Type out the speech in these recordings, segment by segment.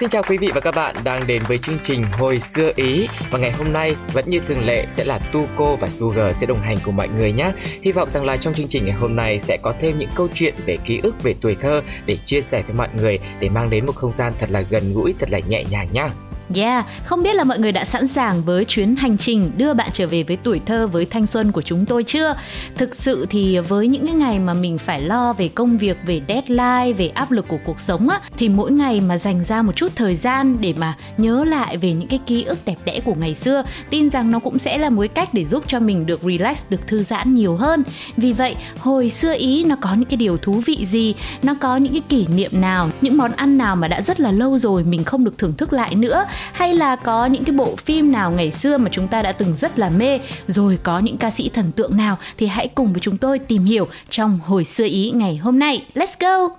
Xin chào quý vị và các bạn đang đến với chương trình Hồi xưa Ý và ngày hôm nay vẫn như thường lệ sẽ là Tuco và Sugar sẽ đồng hành cùng mọi người nhé. Hy vọng rằng là trong chương trình ngày hôm nay sẽ có thêm những câu chuyện về ký ức về tuổi thơ để chia sẻ với mọi người để mang đến một không gian thật là gần gũi, thật là nhẹ nhàng nhá. Yeah, không biết là mọi người đã sẵn sàng với chuyến hành trình đưa bạn trở về với tuổi thơ với thanh xuân của chúng tôi chưa? Thực sự thì với những cái ngày mà mình phải lo về công việc, về deadline, về áp lực của cuộc sống á thì mỗi ngày mà dành ra một chút thời gian để mà nhớ lại về những cái ký ức đẹp đẽ của ngày xưa, tin rằng nó cũng sẽ là một cách để giúp cho mình được relax, được thư giãn nhiều hơn. Vì vậy, hồi xưa ý nó có những cái điều thú vị gì, nó có những cái kỷ niệm nào, những món ăn nào mà đã rất là lâu rồi mình không được thưởng thức lại nữa hay là có những cái bộ phim nào ngày xưa mà chúng ta đã từng rất là mê, rồi có những ca sĩ thần tượng nào thì hãy cùng với chúng tôi tìm hiểu trong hồi xưa ý ngày hôm nay. Let's go!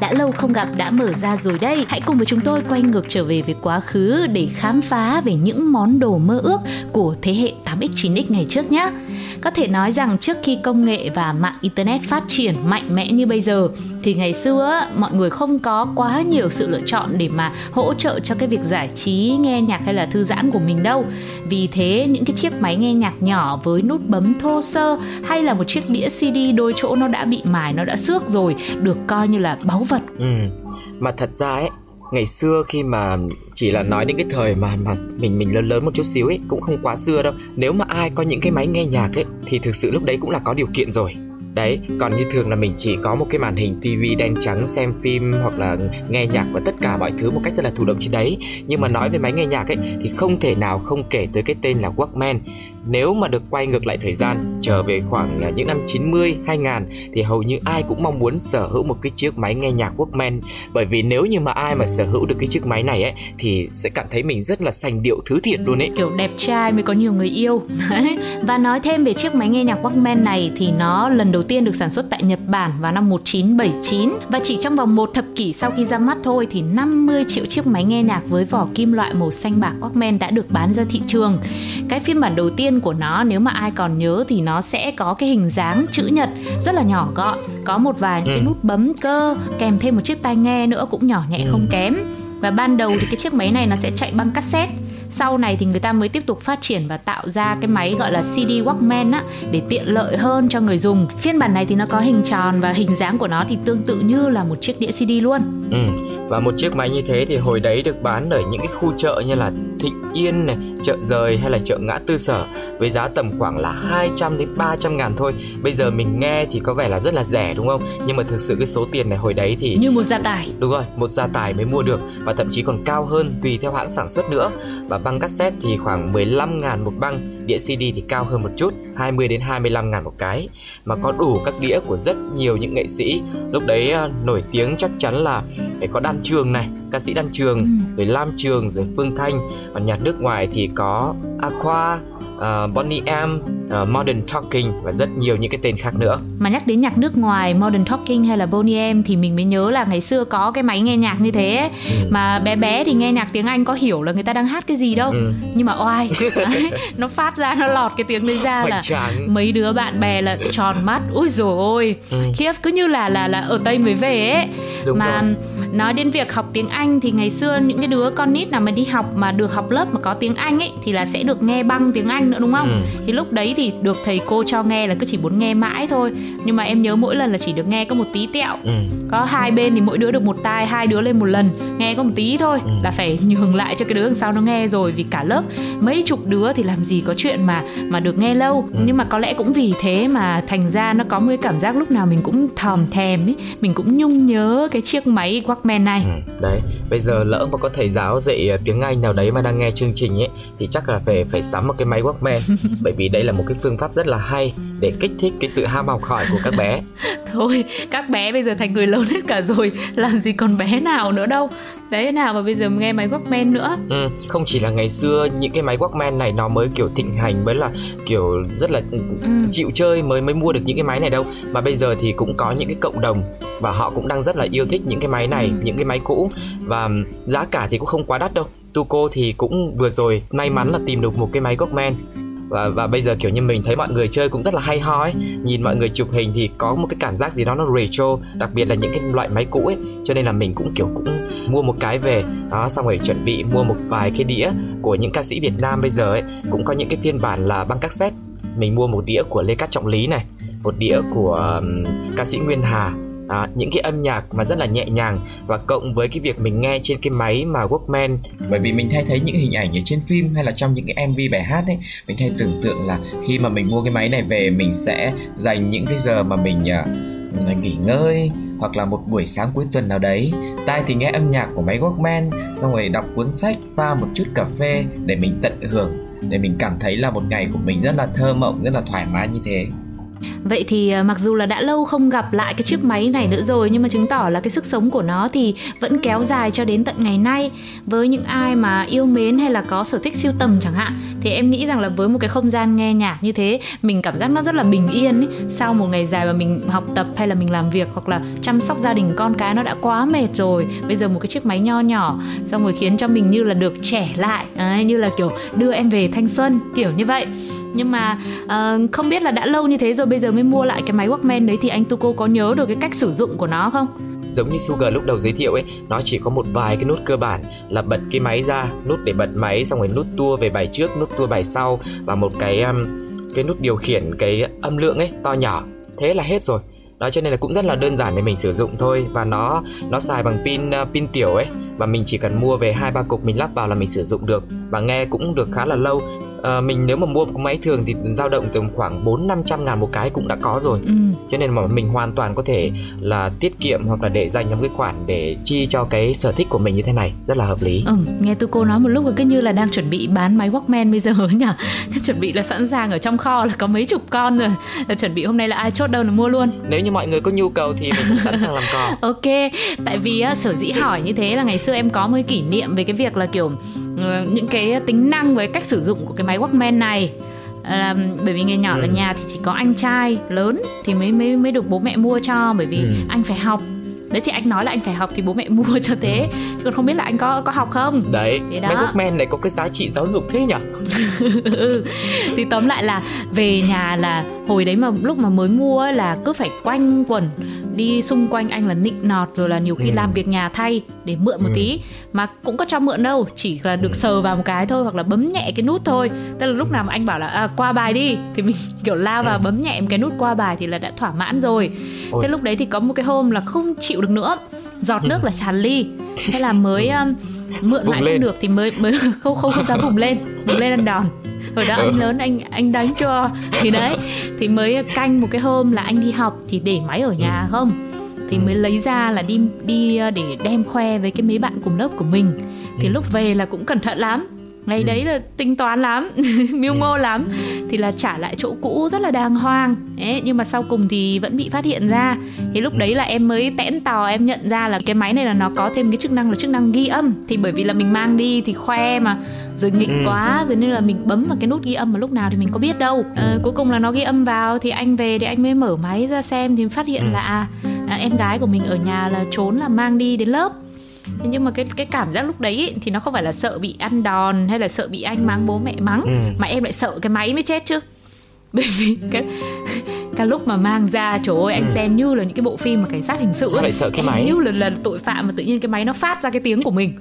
Đã lâu không gặp đã mở ra rồi đây Hãy cùng với chúng tôi quay ngược trở về với quá khứ Để khám phá về những món đồ mơ ước của thế hệ 8X, 9X ngày trước nhé Có thể nói rằng trước khi công nghệ và mạng Internet phát triển mạnh mẽ như bây giờ thì ngày xưa mọi người không có quá nhiều sự lựa chọn để mà hỗ trợ cho cái việc giải trí, nghe nhạc hay là thư giãn của mình đâu. Vì thế những cái chiếc máy nghe nhạc nhỏ với nút bấm thô sơ Hay là một chiếc đĩa CD đôi chỗ nó đã bị mài, nó đã xước rồi Được coi như là báu vật. Ừ. Mà thật ra ấy ngày xưa khi mà chỉ là nói đến cái thời mà mà mình mình lớn lớn một chút xíu ấy cũng không quá xưa đâu. Nếu mà ai có những cái máy nghe nhạc ấy thì thực sự lúc đấy cũng là có điều kiện rồi đấy, còn như thường là mình chỉ có một cái màn hình tivi đen trắng xem phim hoặc là nghe nhạc và tất cả mọi thứ một cách rất là thụ động trên đấy. Nhưng mà nói về máy nghe nhạc ấy, thì không thể nào không kể tới cái tên là Walkman nếu mà được quay ngược lại thời gian, trở về khoảng à, những năm 90 2000 thì hầu như ai cũng mong muốn sở hữu một cái chiếc máy nghe nhạc Walkman. Bởi vì nếu như mà ai mà sở hữu được cái chiếc máy này ấy, thì sẽ cảm thấy mình rất là sành điệu, thứ thiệt luôn ấy. Kiểu đẹp trai mới có nhiều người yêu. Và nói thêm về chiếc máy nghe nhạc Walkman này thì nó lần đầu tiên được sản xuất tại Nhật Bản vào năm 1979 và chỉ trong vòng một thập kỷ sau khi ra mắt thôi thì 50 triệu chiếc máy nghe nhạc với vỏ kim loại màu xanh bạc Walkman đã được bán ra thị trường. Cái phiên bản đầu tiên của nó nếu mà ai còn nhớ thì nó sẽ có cái hình dáng chữ nhật rất là nhỏ gọn. Có một vài những cái Ừ. nút bấm cơ kèm thêm một chiếc tai nghe nữa cũng nhỏ nhẹ không kém. Và ban đầu thì cái chiếc máy này nó sẽ chạy băng cassette sau này thì người ta mới tiếp tục phát triển và tạo ra cái máy gọi là CD Walkman á để tiện lợi hơn cho người dùng. Phiên bản này thì nó có hình tròn và hình dáng của nó thì tương tự như là một chiếc đĩa CD luôn. Ừ. Và một chiếc máy như thế thì hồi đấy được bán ở những cái khu chợ như là Thịnh Yên này, chợ rời hay là chợ ngã tư sở với giá tầm khoảng là 200 đến 300 ngàn thôi. Bây giờ mình nghe thì có vẻ là rất là rẻ đúng không? Nhưng mà thực sự cái số tiền này hồi đấy thì Như một gia tài. Đúng rồi, một gia tài mới mua được và thậm chí còn cao hơn tùy theo hãng sản xuất nữa. Và băng cassette thì khoảng 15 ngàn một băng, đĩa CD thì cao hơn một chút, 20 đến 25 ngàn một cái. Mà có đủ các đĩa của rất nhiều những nghệ sĩ. Lúc đấy à, nổi tiếng chắc chắn là phải có Đan Trường này, ca sĩ Đan Trường, Ừ. rồi Lam Trường, rồi Phương Thanh. Còn nhạc nước ngoài thì có Aqua, uh, Bonnie M, uh, Modern Talking và rất nhiều những cái tên khác nữa. Mà nhắc đến nhạc nước ngoài Modern Talking hay là Boney M thì mình mới nhớ là ngày xưa có cái máy nghe nhạc như thế ấy. Mà bé bé thì nghe nhạc tiếng Anh có hiểu là người ta đang hát cái gì đâu Ừ. Nhưng mà oai Nó phát ra nó lọt cái tiếng đấy ra Hoành là tráng. mấy đứa bạn bè là tròn mắt ui rồi ôi Ừ. khiếp cứ như là là là ở tây mới về ấy Đúng mà rồi. nói đến việc học tiếng anh thì ngày xưa những cái đứa con nít nào mà đi học mà được học lớp mà có tiếng anh ấy thì là sẽ được nghe băng tiếng anh nữa đúng không Ừ. thì lúc đấy thì được thầy cô cho nghe là cứ chỉ muốn nghe mãi thôi nhưng mà em nhớ mỗi lần là chỉ được nghe có một tí tẹo ừ. có hai bên thì mỗi đứa được một tai hai đứa lên một lần nghe có một tí thôi ừ. là phải nhường lại cho cái đứa đằng sau nó nghe rồi vì cả lớp mấy chục đứa thì làm gì có chuyện mà mà được nghe lâu ừ. nhưng mà có lẽ cũng vì thế mà thành ra nó có một cái cảm giác lúc nào mình cũng thòm thèm ấy mình cũng nhung nhớ cái chiếc máy Walkman này ừ. đấy bây giờ lỡ mà có thầy giáo dạy ờ, tiếng Anh nào đấy mà đang nghe chương trình ấy thì chắc là phải phải sắm một cái máy Walkman bởi vì đây là một cái phương pháp rất là hay để kích thích cái sự ham học hỏi của các bé. Thôi các bé bây giờ thành người lớn hết cả rồi làm gì còn bé nào nữa đâu. Đấy nào mà bây giờ nghe máy Walkman nữa. Ừ, không chỉ là ngày xưa những cái máy Walkman này nó mới kiểu thịnh hành mới là kiểu rất là ừ. chịu chơi mới mới mua được những cái máy này đâu. Mà bây giờ thì cũng có những cái cộng đồng và họ cũng đang rất là yêu thích những cái máy này ừ. những cái máy cũ. Và giá cả thì cũng không quá đắt đâu Tuco thì cũng vừa rồi may mắn là tìm được một cái máy Walkman. Và và bây giờ kiểu như mình thấy mọi người chơi cũng rất là hay ho ấy. Nhìn mọi người chụp hình thì có một cái cảm giác gì đó nó retro đặc biệt là những cái loại máy cũ ấy. Cho nên là mình cũng kiểu cũng mua một cái về. Đó xong rồi chuẩn bị mua một vài cái đĩa của những ca sĩ Việt Nam bây giờ ấy. Cũng có những cái phiên bản là băng cassette. Mình mua một đĩa của Lê Cát Trọng Lý này một đĩa của um, ca sĩ Nguyên Hà à, những cái âm nhạc mà rất là nhẹ nhàng và cộng với cái việc mình nghe trên cái máy mà Walkman. Bởi vì mình thay thấy những hình ảnh ở trên phim hay là trong những cái MV bài hát ấy mình thay tưởng tượng là khi mà mình mua cái máy này về mình sẽ dành những cái giờ mà mình uh, nghỉ ngơi hoặc là một buổi sáng cuối tuần nào đấy. Tai thì nghe âm nhạc của máy Walkman xong rồi đọc cuốn sách pha một chút cà phê để mình tận hưởng để mình cảm thấy là một ngày của mình rất là thơ mộng rất là thoải mái như thế. Vậy thì ờ, mặc dù là đã lâu không gặp lại cái chiếc máy này nữa rồi nhưng mà chứng tỏ là cái sức sống của nó thì vẫn kéo dài cho đến tận ngày nay. Với những ai mà yêu mến hay là có sở thích siêu tầm chẳng hạn thì em nghĩ rằng là với một cái không gian nghe nhạc như thế mình cảm giác nó rất là bình yên ấy. Sau một ngày dài mà mình học tập hay là mình làm việc hoặc là chăm sóc gia đình con cái nó đã quá mệt rồi. Bây giờ một cái chiếc máy nho nhỏ xong rồi khiến cho mình như là được trẻ lại, à, như là kiểu đưa em về thanh xuân kiểu như vậy nhưng mà uh, không biết là đã lâu như thế rồi bây giờ mới mua lại cái máy Walkman đấy thì anh Tuco có nhớ được cái cách sử dụng của nó không? giống như Sugar lúc đầu giới thiệu ấy nó chỉ có một vài cái nút cơ bản là bật cái máy ra nút để bật máy xong rồi nút tua về bài trước nút tua bài sau và một cái um, cái nút điều khiển cái âm lượng ấy to nhỏ. Thế là hết rồi. Đó cho nên là cũng rất là đơn giản để mình sử dụng thôi và nó nó xài bằng pin uh, pin tiểu ấy. Và mình chỉ cần mua về hai ba cục mình lắp vào là mình sử dụng được. Và nghe cũng được khá là lâu à, mình nếu mà mua một máy thường thì dao động từ khoảng bốn năm trăm ngàn một cái cũng đã có rồi. Ừ. cho nên mà mình hoàn toàn có thể là tiết kiệm hoặc là để dành trong cái khoản để chi cho cái sở thích của mình như thế này rất là hợp lý. Ừ, nghe tôi cô nói một lúc cứ như là đang chuẩn bị bán máy Walkman bây giờ nhỉ? Chuẩn bị là sẵn sàng ở trong kho là có mấy chục con rồi. Là chuẩn bị hôm nay là ai chốt đâu là mua luôn. Nếu như mọi người có nhu cầu thì mình cũng sẵn sàng làm cò. Ok tại vì á, sở dĩ hỏi như thế là ngày xưa em có một cái kỷ niệm về cái việc là kiểu những cái tính năng với cách sử dụng của cái máy Walkman này là bởi vì ngày nhỏ ừ. là nhà thì chỉ có anh trai lớn thì mới mới mới được bố mẹ mua cho bởi vì ừ. anh phải học đấy thì anh nói là anh phải học thì bố mẹ mua cho thế chứ còn không biết là anh có có học không đấy thế đó. máy Walkman này có cái giá trị giáo dục thế nhỉ ừ. thì tóm lại là về nhà là hồi đấy mà lúc mà mới mua là cứ phải quanh quẩn đi xung quanh anh là nịnh nọt rồi là nhiều khi ừ. làm việc nhà thay để mượn một ừ. tí. Mà cũng có cho mượn đâu chỉ là được sờ vào một cái thôi hoặc là bấm nhẹ cái nút thôi. Tức là lúc nào mà anh bảo là à, qua bài đi thì mình kiểu lao vào ừ. bấm nhẹ cái nút qua bài thì là đã thỏa mãn rồi. Ôi. thế lúc đấy thì có một cái hôm là không chịu được nữa. Giọt nước là tràn ly. Thế là mới um, mượn mãi không được thì mới mới không không không dám bùng lên. Bùng lên ăn đòn hồi đó anh ừ. lớn anh anh đánh cho thì đấy thì mới canh một cái hôm là anh đi học thì để máy ở nhà ừ. không thì mới lấy ra là đi đi ờ, để đem khoe với cái mấy bạn cùng lớp của mình thì ừ. lúc về là cũng cẩn thận lắm ngày ừ. đấy là tính toán lắm mưu mô ừ. lắm thì là trả lại chỗ cũ rất là đàng hoàng ấy nhưng mà sau cùng thì vẫn bị phát hiện ra thì lúc đấy là em mới tẽn tò em nhận ra là cái máy này là nó có thêm cái chức năng là chức năng ghi âm thì bởi vì là mình mang đi thì khoe mà rồi nghịch ừ. quá rồi nên là mình bấm vào cái nút ghi âm mà lúc nào thì mình có biết đâu à, cuối cùng là nó ghi âm vào thì anh về thì anh mới mở máy ra xem thì phát hiện ừ. là à, à, em gái của mình ở nhà là trốn là mang đi đến lớp thế nhưng mà cái cái cảm giác lúc đấy ý, thì nó không phải là sợ bị ăn đòn hay là sợ bị anh mắng bố mẹ mắng ừ. mà em lại sợ cái máy mới chết chứ bởi vì cái cái lúc mà mang ra trời ơi anh ừ. xem như là những cái bộ phim mà cảnh sát hình sự Sao lại sợ cái máy như là, là tội phạm mà tự nhiên cái máy nó phát ra cái tiếng của mình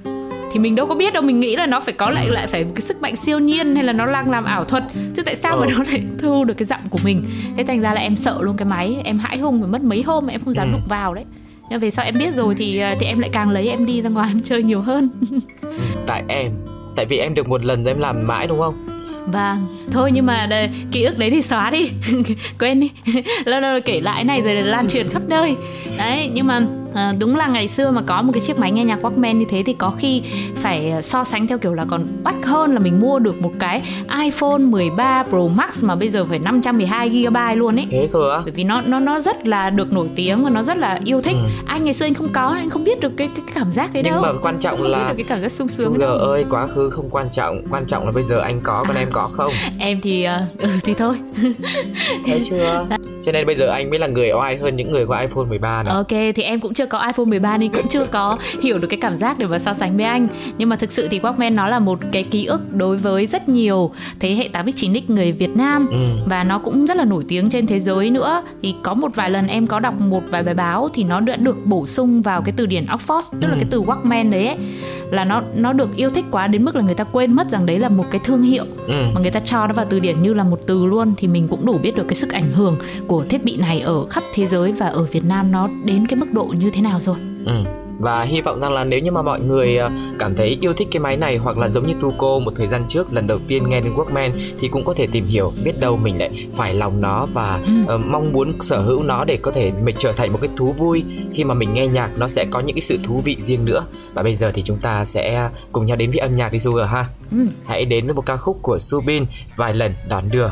thì mình đâu có biết đâu mình nghĩ là nó phải có lại lại phải cái sức mạnh siêu nhiên hay là nó đang làm ảo thuật chứ tại sao mà Ờ. nó lại thu được cái giọng của mình thế thành ra là em sợ luôn cái máy em hãi hùng phải mất mấy hôm mà em không dám Ừ. đụng vào đấy nhưng về sau em biết rồi thì ờ, thì em lại càng lấy em đi ra ngoài em chơi nhiều hơn. Tại em tại vì em được một lần rồi em làm mãi đúng không? Vâng, thôi nhưng mà đây, ký ức đấy thì xóa đi. Quên đi. Lâu lâu kể lại này rồi lan truyền khắp nơi. Đấy, nhưng mà à, đúng là ngày xưa mà có một cái chiếc máy nghe nhạc Walkman như thế Thì có khi phải à, so sánh theo kiểu là còn bách hơn là mình mua được một cái iPhone 13 Pro Max Mà bây giờ phải 512GB luôn ấy thế cơ á bởi vì nó nó nó rất là được nổi tiếng và nó rất là yêu thích. Ừ. Anh ngày xưa anh không có, anh không biết được cái cái, cái cảm giác đấy nhưng đâu. mà quan trọng không biết là được cái cảm giác sung sướng Sugar đâu. ơi quá khứ không quan trọng quan trọng là bây giờ anh có còn em có không Em thì ờ, ừ thì thôi. thấy chưa cho nên bây giờ anh mới là người oai hơn những người có iPhone 13 này Ok thì em cũng chưa có iPhone 13 nên cũng chưa có hiểu được cái cảm giác để mà so sánh với anh. Nhưng mà thực sự thì Walkman nó là một cái ký ức đối với rất nhiều thế hệ 8x 9x người Việt Nam Ừ. và nó cũng rất là nổi tiếng trên thế giới nữa. Thì có một vài lần em có đọc một vài bài báo thì nó đã được bổ sung vào cái từ điển Oxford, tức là Ừ. cái từ Walkman đấy ấy, là nó nó được yêu thích quá đến mức là người ta quên mất rằng đấy là một cái thương hiệu ừ. mà người ta cho nó vào từ điển như là một từ luôn thì mình cũng đủ biết được cái sức ảnh hưởng của thiết bị này ở khắp thế giới và ở Việt Nam nó đến cái mức độ như thế nào rồi. Ừ. Và hy vọng rằng là nếu như mà mọi người ờ, cảm thấy yêu thích cái máy này hoặc là giống như Tuco một thời gian trước lần đầu tiên nghe đến Walkman thì cũng có thể tìm hiểu biết đâu mình lại phải lòng nó và Ừ. ờ, mong muốn sở hữu nó để có thể mình trở thành một cái thú vui khi mà mình nghe nhạc nó sẽ có những cái sự thú vị riêng nữa. Và bây giờ thì chúng ta sẽ cùng nhau đến với âm nhạc đi Sugar ha. Ừ. Hãy đến với một ca khúc của Subin vài lần đón đưa.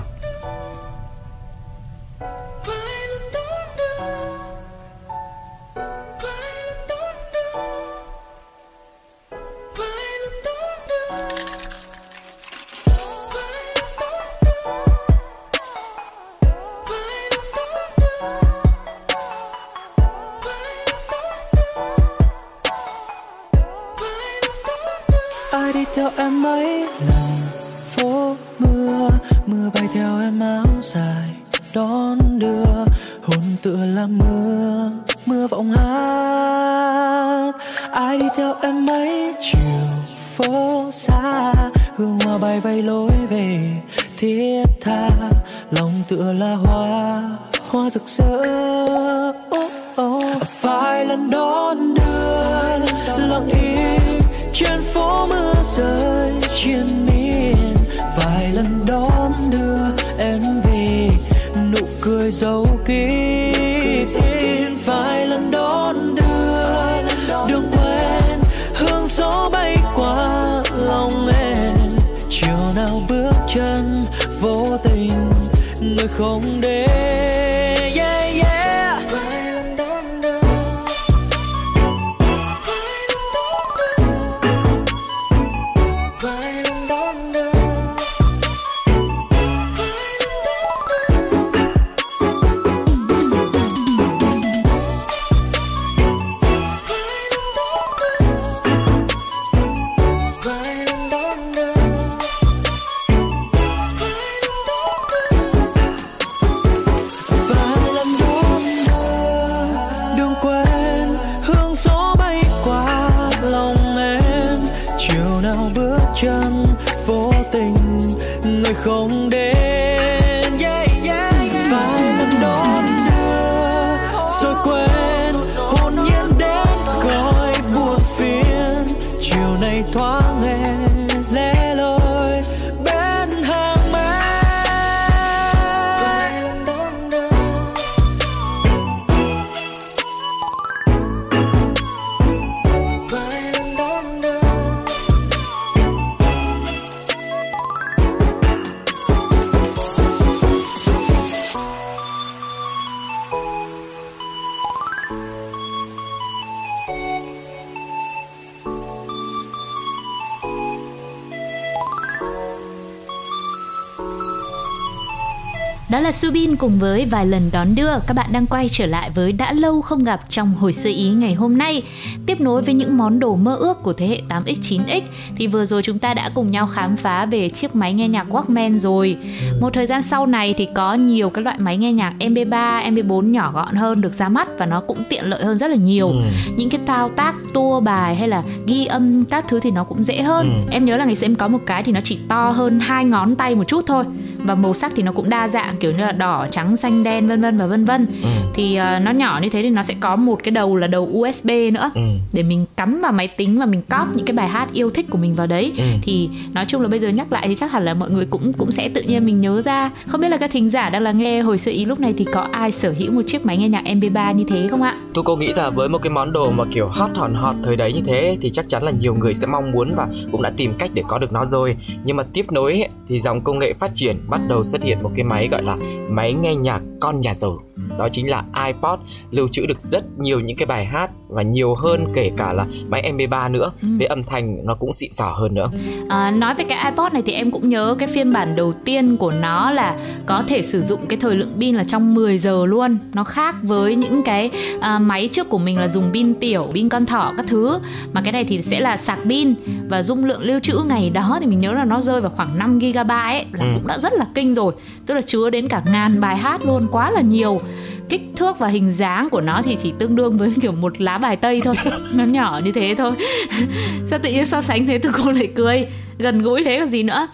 Subin cùng với vài lần đón đưa Các bạn đang quay trở lại với đã lâu không gặp trong hồi sơ ý ngày hôm nay. Tiếp nối với những món đồ mơ ước của thế hệ 8X, 9X Thì vừa rồi chúng ta đã cùng nhau khám phá về chiếc máy nghe nhạc Walkman rồi. Một thời gian sau này thì có nhiều cái loại máy nghe nhạc MP3, MP4 nhỏ gọn hơn được ra mắt Và nó cũng tiện lợi hơn rất là nhiều. Ừ. Những cái thao tác tua bài hay là ghi âm các thứ thì nó cũng dễ hơn. Ừ. Em nhớ là ngày xưa em có một cái thì nó chỉ to hơn hai ngón tay một chút thôi Và màu sắc thì nó cũng đa dạng kiểu như là đỏ trắng xanh đen vân vân và vân vân ừ. thì uh, nó nhỏ như thế thì nó sẽ có một cái đầu là đầu USB nữa ừ. để mình cắm vào máy tính và mình cóp những cái bài hát yêu thích của mình vào đấy ừ. thì nói chung là bây giờ nhắc lại thì chắc hẳn là mọi người cũng cũng sẽ tự nhiên mình nhớ ra không biết là các thính giả đang là nghe hồi sự ý lúc này thì có ai sở hữu một chiếc máy nghe nhạc MP3 như thế không ạ? Tôi cô nghĩ là với một cái món đồ mà kiểu hot hòn hot thời đấy như thế thì chắc chắn là nhiều người sẽ mong muốn và cũng đã tìm cách để có được nó rồi nhưng mà tiếp nối thì dòng công nghệ phát triển bắt đầu xuất hiện một cái máy gọi là máy nghe nhạc con nhà giàu. Đó chính là iPod lưu trữ được rất nhiều những cái bài hát và nhiều hơn kể cả là máy MP3 nữa. Ừ. với âm thanh nó cũng xịn sò hơn nữa. À, nói về cái iPod này thì em cũng nhớ cái phiên bản đầu tiên của nó là có thể sử dụng cái thời lượng pin là trong 10 giờ luôn. Nó khác với những cái à, máy trước của mình là dùng pin tiểu pin con thỏ các thứ. Mà cái này thì sẽ là sạc pin và dung lượng lưu trữ ngày đó thì mình nhớ là nó rơi vào khoảng 5 GB ấy là ừ. cũng đã rất là kinh rồi tức là chứa đến cả ngàn bài hát luôn quá là nhiều. Kích thước và hình dáng của nó thì chỉ tương đương với kiểu một lá bài tây thôi nó nhỏ như thế thôi. Sao tự nhiên so sánh thế tôi cô lại cười gần gũi thế còn gì nữa.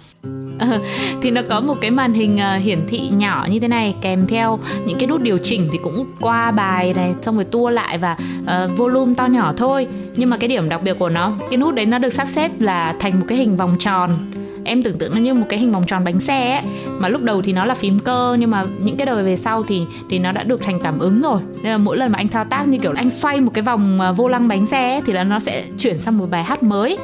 Ờ, thì nó có một cái màn hình uh, hiển thị nhỏ như thế này kèm theo những cái nút điều chỉnh thì cũng qua bài này xong rồi tua lại và uh, volume to nhỏ thôi. Nhưng mà cái điểm đặc biệt của nó cái nút đấy nó được sắp xếp là thành một cái hình vòng tròn em tưởng tượng nó như một cái hình vòng tròn bánh xe ấy. Mà lúc đầu thì nó là phím cơ nhưng mà những cái đời về sau thì thì nó đã được thành cảm ứng rồi. Nên là mỗi lần mà anh thao tác như kiểu anh xoay một cái vòng à, vô lăng bánh xe ấy, thì là nó sẽ chuyển sang một bài hát mới.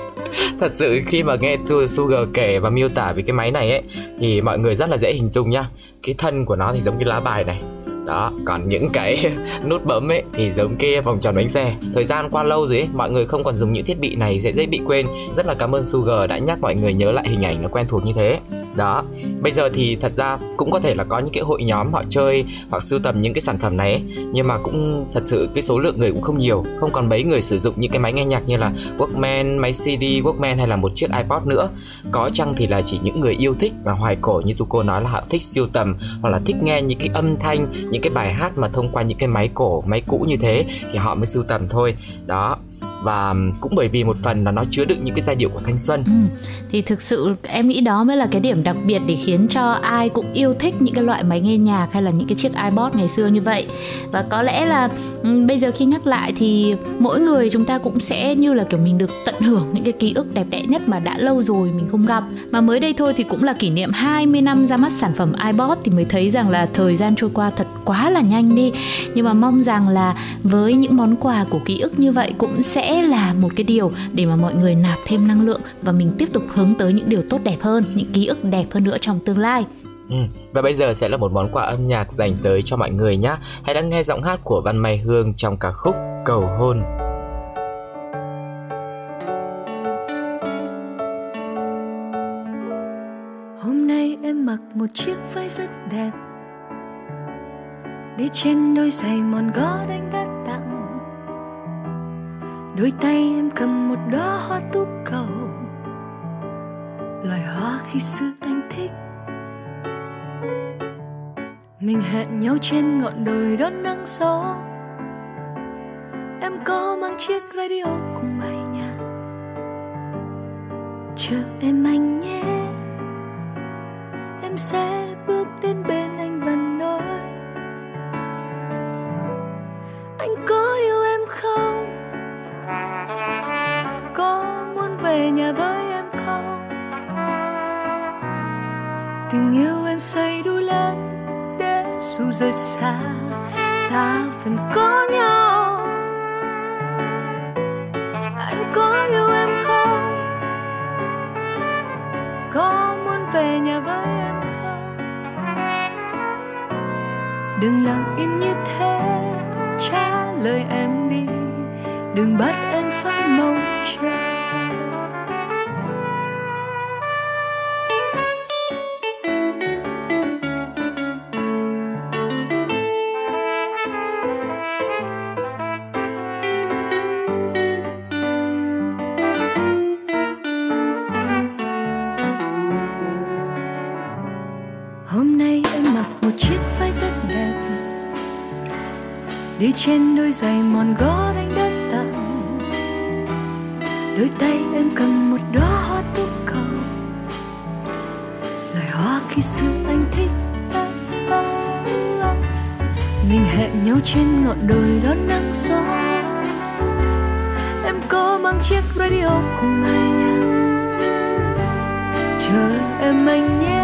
Thật sự khi mà nghe Sugar kể và miêu tả về cái máy này ấy thì mọi người rất là dễ hình dung nhá. Cái thân của nó thì giống như lá bài này đó còn những cái nút bấm ấy thì giống cái vòng tròn bánh xe. Thời gian qua lâu rồi ấy mọi người không còn dùng những thiết bị này sẽ dễ bị quên. Rất là cảm ơn Sugar đã nhắc mọi người nhớ lại hình ảnh nó quen thuộc như thế. Đó bây giờ thì thật ra cũng có thể là có những cái hội nhóm họ chơi hoặc sưu tầm những cái sản phẩm này ấy, nhưng mà cũng thật sự cái số lượng người cũng không nhiều. Không còn mấy người sử dụng những cái máy nghe nhạc như là Walkman máy CD Walkman hay là một chiếc iPod nữa. Có chăng thì là chỉ những người yêu thích và hoài cổ như tu cô nói là họ thích sưu tầm hoặc là thích nghe những cái âm thanh những cái bài hát mà thông qua những cái máy cổ, máy cũ như thế thì họ mới sưu tầm thôi. Đó và cũng bởi vì một phần là nó chứa đựng những cái giai điệu của thanh xuân. Ừ. thì thực sự em nghĩ đó mới là cái điểm đặc biệt để khiến cho ai cũng yêu thích những cái loại máy nghe nhạc hay là những cái chiếc iPod ngày xưa như vậy. Và có lẽ là ừ, bây giờ khi nhắc lại thì mỗi người chúng ta cũng sẽ như là kiểu mình được tận hưởng những cái ký ức đẹp đẽ nhất mà đã lâu rồi mình không gặp. Mà mới đây thôi thì cũng là kỷ niệm 20 năm ra mắt sản phẩm iPod thì mới thấy rằng là thời gian trôi qua thật quá là nhanh đi. Nhưng mà mong rằng là với những món quà của ký ức như vậy cũng sẽ là một cái điều để mà mọi người nạp thêm năng lượng và mình tiếp tục hướng tới những điều tốt đẹp hơn những ký ức đẹp hơn nữa trong tương lai Ừ. Và bây giờ sẽ là một món quà âm nhạc dành tới cho mọi người nhé. Hãy đăng nghe giọng hát của Văn Mai Hương trong ca khúc Cầu hôn. Hôm nay em mặc một chiếc váy rất đẹp Đi trên đôi giày mòn gót anh đã đôi tay em cầm một đóa hoa tú cầu. Loài hoa khi xưa anh thích. Mình hẹn nhau trên ngọn đồi đón nắng gió. Em có mang chiếc radio cùng bay nhà. chờ em anh nhé. Em sẽ tình yêu em xây đủ lớn để dù rời xa, ta vẫn có nhau. Anh có yêu em không? Có muốn về nhà với em không? Đừng lặng im như thế, trả lời em đi. Đừng bắt em phải mong trên đôi giày mòn gót anh đã tặng đôi tay em cầm một đóa hoa tú cầu loài hoa khi xưa anh thích mình hẹn nhau trên ngọn đồi đón nắng gió em có mang chiếc radio cùng bài nhạc chờ em anh nhé.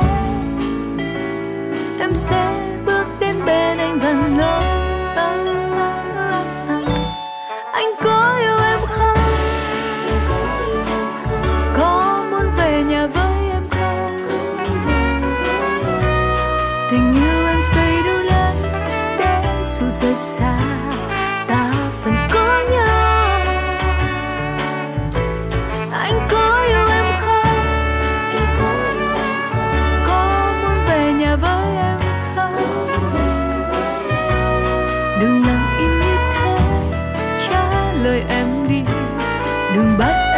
Đường bắc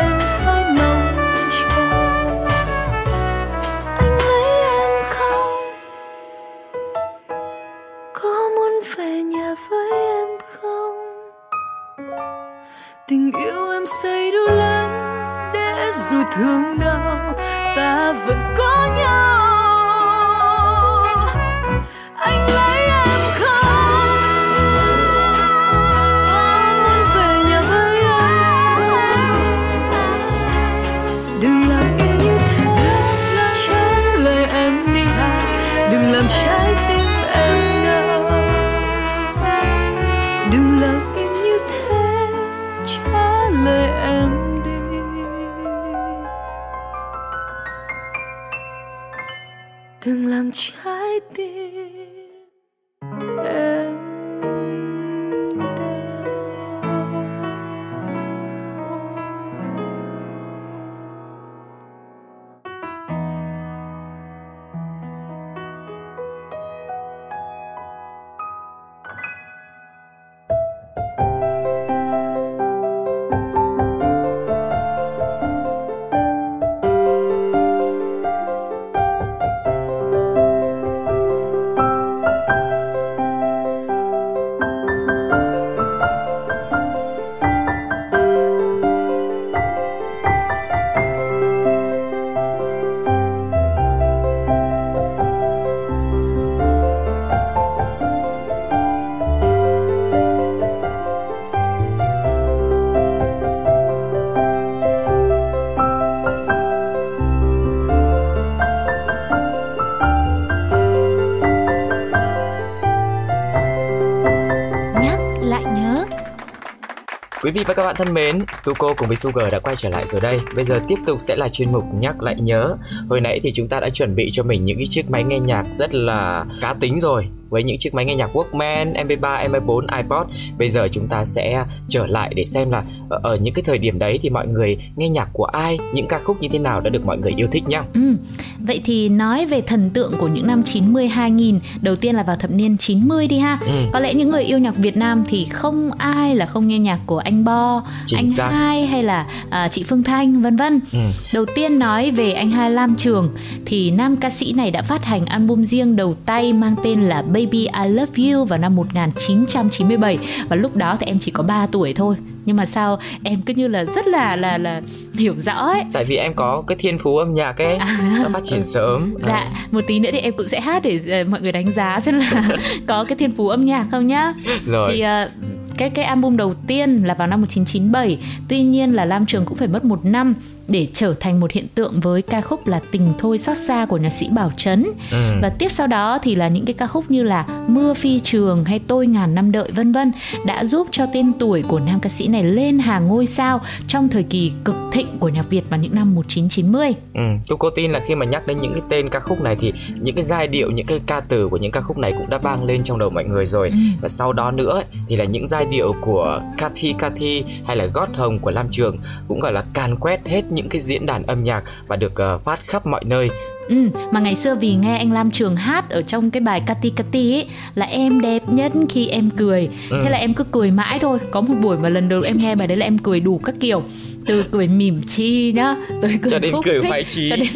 Quý vị và các bạn thân mến, Tuco cùng với Sugar đã quay trở lại rồi đây. Bây giờ tiếp tục sẽ là chuyên mục nhắc lại nhớ. Hồi nãy thì chúng ta đã chuẩn bị cho mình những cái chiếc máy nghe nhạc rất là cá tính rồi với những chiếc máy nghe nhạc Walkman, MP3, MP4, iPod. Bây giờ chúng ta sẽ trở lại để xem là ở, những cái thời điểm đấy thì mọi người nghe nhạc của ai, những ca khúc như thế nào đã được mọi người yêu thích nhá. Ừ. Vậy thì nói về thần tượng của những năm 90 2000, đầu tiên là vào thập niên 90 đi ha. Ừ. Có lẽ những người yêu nhạc Việt Nam thì không ai là không nghe nhạc của anh Bo, Chính anh xác. Hai hay là à, chị Phương Thanh vân vân. Ừ. Đầu tiên nói về anh Hai Lam Trường thì nam ca sĩ này đã phát hành album riêng đầu tay mang tên là Baby I Love You vào năm 1997 và lúc đó thì em chỉ có 3 tuổi thôi. Nhưng mà sao em cứ như là rất là là là hiểu rõ ấy Tại vì em có cái thiên phú âm nhạc ấy, nó phát triển sớm. Dạ, À, một tí nữa thì em cũng sẽ hát để ờ, mọi người đánh giá xem là có cái thiên phú âm nhạc không nhá. rồi. Thì ờ, cái cái album đầu tiên là vào năm 1997, tuy nhiên là Lam Trường cũng phải mất một năm để trở thành một hiện tượng với ca khúc là Tình thôi xót xa của nhạc sĩ Bảo Trấn. Ừ. Và tiếp sau đó thì là những cái ca khúc như là Mưa phi trường hay Tôi ngàn năm đợi vân vân đã giúp cho tên tuổi của nam ca sĩ này lên hàng ngôi sao trong thời kỳ cực thịnh của nhạc Việt vào những năm 1990. Ừ, tôi có tin là khi mà nhắc đến những cái tên ca khúc này thì những cái giai điệu, những cái ca từ của những ca khúc này cũng đã vang lên trong đầu mọi người rồi. Ừ. Và sau đó nữa ấy, thì là những giai điệu của Cathy Cathy hay là Gót Hồng của Lam Trường cũng gọi là càn quét hết những cái diễn đàn âm nhạc và được ờ, phát khắp mọi nơi. Ừ, mà ngày xưa vì nghe anh Lam Trường hát ở trong cái bài Cati Cati ấy là em đẹp nhất khi em cười. Ừ. Thế là em cứ cười mãi thôi. Có một buổi mà lần đầu em nghe bài đấy là em cười đủ các kiểu. từ cười mỉm chi nhá tới cười cho đến khúc cười khoái chí cho đến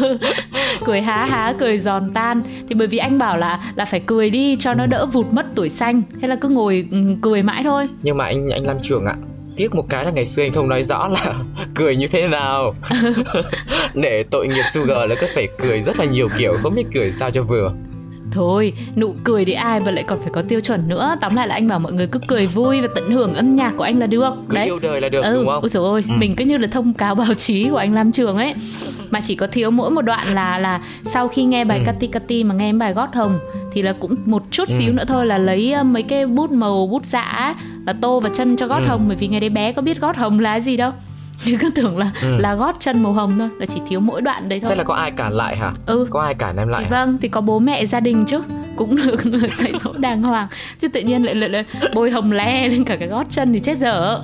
cười há há cười giòn tan thì bởi vì anh bảo là là phải cười đi cho nó đỡ vụt mất tuổi xanh thế là cứ ngồi ừ, cười mãi thôi nhưng mà anh anh Lam Trường ạ tiếc một cái là ngày xưa anh không nói rõ là cười như thế nào. Để tội nghiệp Sugar là cứ phải cười rất là nhiều kiểu không biết cười sao cho vừa Thôi, nụ cười thì ai mà lại còn phải có tiêu chuẩn nữa Tóm lại là anh bảo mọi người cứ cười vui và tận hưởng âm nhạc của anh là được cứ yêu đời là được ừ, đúng không Ôi dồi ôi, Ừ. mình cứ như là thông cáo báo chí của anh Lam Trường ấy Mà chỉ có thiếu mỗi một đoạn là là sau khi nghe bài Ừ. Cati Cati mà nghe bài Gót Hồng Thì là cũng một chút Ừ. xíu nữa thôi là lấy ờ, mấy cái bút màu, bút dạ Là tô vào chân cho Gót Ừ. Hồng Bởi vì ngày đấy bé có biết Gót Hồng là gì đâu Thì cứ tưởng là Ừ. là gót chân màu hồng thôi Là chỉ thiếu mỗi đoạn đấy thôi. thế là có ai cản lại hả? Ừ. Có ai cản em lại thì hả? vâng thì có bố mẹ gia đình chứ cũng được dạy dỗ đàng hoàng. Chứ tự nhiên lại lại, lại bôi hồng le lên cả cái gót chân thì chết dở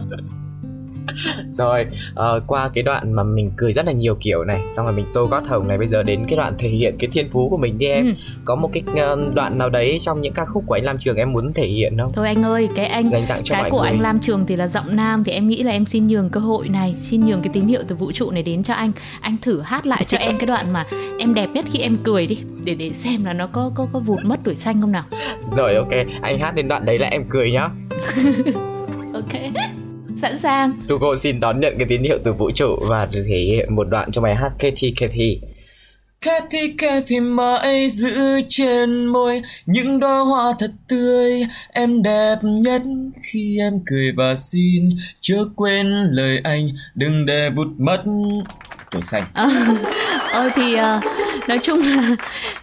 rồi ờ, qua cái đoạn mà mình cười rất là nhiều kiểu này xong rồi mình tô gót hồng này bây giờ đến cái đoạn thể hiện cái thiên phú của mình đi em. Ừ. có một cái ờ, đoạn nào đấy trong những ca khúc của anh Lam Trường em muốn thể hiện không? Thôi anh ơi cái anh dành tặng cho cái của người anh Lam Trường thì là giọng nam thì em nghĩ là em xin nhường cơ hội này xin nhường cái tín hiệu từ vũ trụ này đến cho anh. Anh thử hát lại cho em cái đoạn mà em đẹp nhất khi em cười đi để để xem là nó có có có vụt mất tuổi xanh không nào. Rồi ok. Anh hát đến đoạn đấy là em cười nhá. Ok sẵn sàng. Tu cô xin đón nhận cái tín hiệu từ vũ trụ và thể hiện một đoạn trong bài hát Katy Katy. Katy Katy mãi giữ trên môi những đóa hoa thật tươi em đẹp nhất khi em cười và xin chớ quên lời anh đừng để vụt mất tuổi xanh. Ờ, ờ thì ờ, nói chung là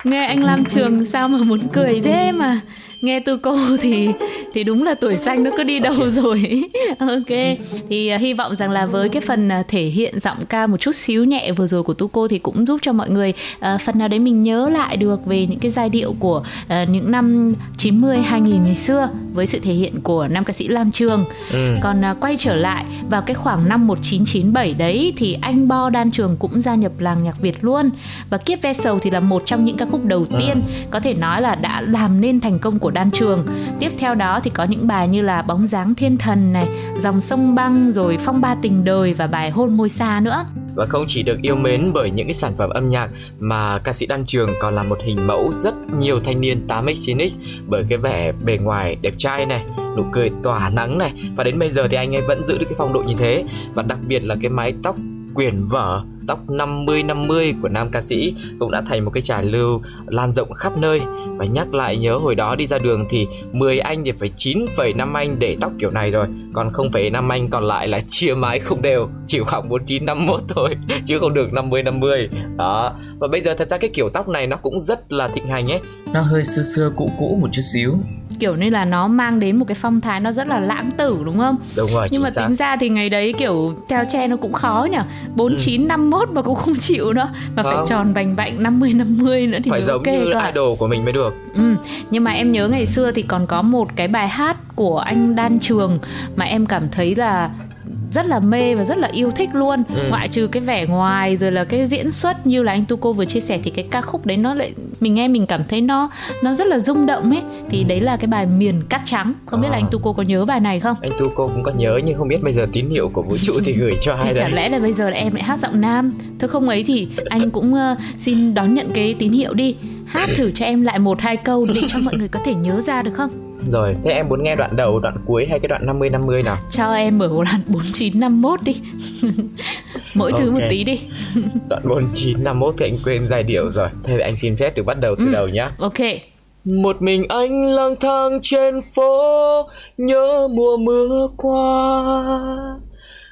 nghe anh Lam Trường sao mà muốn cười thế mà nghe từ cô thì thì đúng là tuổi xanh nó cứ đi đâu rồi ok. Thì ờ, hy vọng rằng là với cái phần ờ, thể hiện giọng ca một chút xíu nhẹ vừa rồi của tu cô thì cũng giúp cho mọi người ờ, phần nào đấy mình nhớ lại được về những cái giai điệu của ờ, những năm 90 2000 ngày xưa với sự thể hiện của nam ca sĩ Lam Trường Ừ. còn à, quay trở lại vào cái khoảng năm 1997 đấy thì anh Bo Đan Trường cũng gia nhập làng nhạc Việt luôn. Và Kiếp Vessel thì là một trong những ca khúc đầu tiên có thể nói là đã làm nên thành công của Đan Trường. Tiếp theo đó thì có những bài như là Bóng dáng thiên thần này, Dòng sông băng rồi Phong ba tình đời và bài Hôn môi xa nữa. Và không chỉ được yêu mến bởi những cái sản phẩm âm nhạc mà ca sĩ Đan Trường còn là một hình mẫu rất nhiều thanh niên 8X 9X bởi cái vẻ bề ngoài đẹp trai này, nụ cười tỏa nắng này. Và đến bây giờ thì anh ấy vẫn giữ được cái phong độ như thế. Và đặc biệt là cái mái tóc quyển vở tóc 50 50 của nam ca sĩ cũng đã thành một cái trà lưu lan rộng khắp nơi. Và nhắc lại nhớ hồi đó đi ra đường thì 10 anh thì phải 9,5 anh để tóc kiểu này rồi còn 0,5 anh còn lại là chia mái không đều chỉ khoảng 49 51 thôi chứ không được 50 50 đó. Và bây giờ thật ra cái kiểu tóc này nó cũng rất là thịnh hành ấy. Nó hơi xưa xưa cũ cũ một chút xíu. Kiểu như là nó mang đến một cái phong thái nó rất là lãng tử đúng không? đúng rồi Nhưng mà xác. tính ra thì ngày đấy kiểu theo che nó cũng khó nhỉ? 49, 51 mà cũng không chịu nữa. Mà phải Không. tròn vành vạnh 50, 50 nữa thì phải giống ok như cơ idol của mình mới được. Ừ, nhưng mà em nhớ ngày xưa thì còn có một cái bài hát của anh Đan Trường mà em cảm thấy là rất là mê và rất là yêu thích luôn. Ừ. ngoại trừ cái vẻ ngoài rồi là cái diễn xuất như là anh Tuco vừa chia sẻ thì cái ca khúc đấy nó lại mình nghe mình cảm thấy nó nó rất là rung động ấy. Thì đấy là cái bài miền cát trắng. Không biết là À. anh Tuco có nhớ bài này không? Anh tu cô cũng có nhớ nhưng không biết bây giờ tín hiệu của vũ trụ thì gửi cho thì ai chả lẽ là bây giờ là em lại hát giọng nam. Thôi không ấy thì anh cũng ờ, xin đón nhận cái tín hiệu đi. Hát thử cho em lại một hai câu để cho mọi người có thể nhớ ra được không rồi thế em muốn nghe đoạn đầu đoạn cuối hay cái đoạn 50 50 nào? Cho em ở đoạn 4951 đi. Mỗi thứ một tí đi. Đoạn 49 51 thì anh quên giai điệu rồi. Thế anh xin phép được bắt đầu từ Ừ. đầu nhá. Ok. Một mình anh lang thang trên phố Nhớ mùa mưa qua.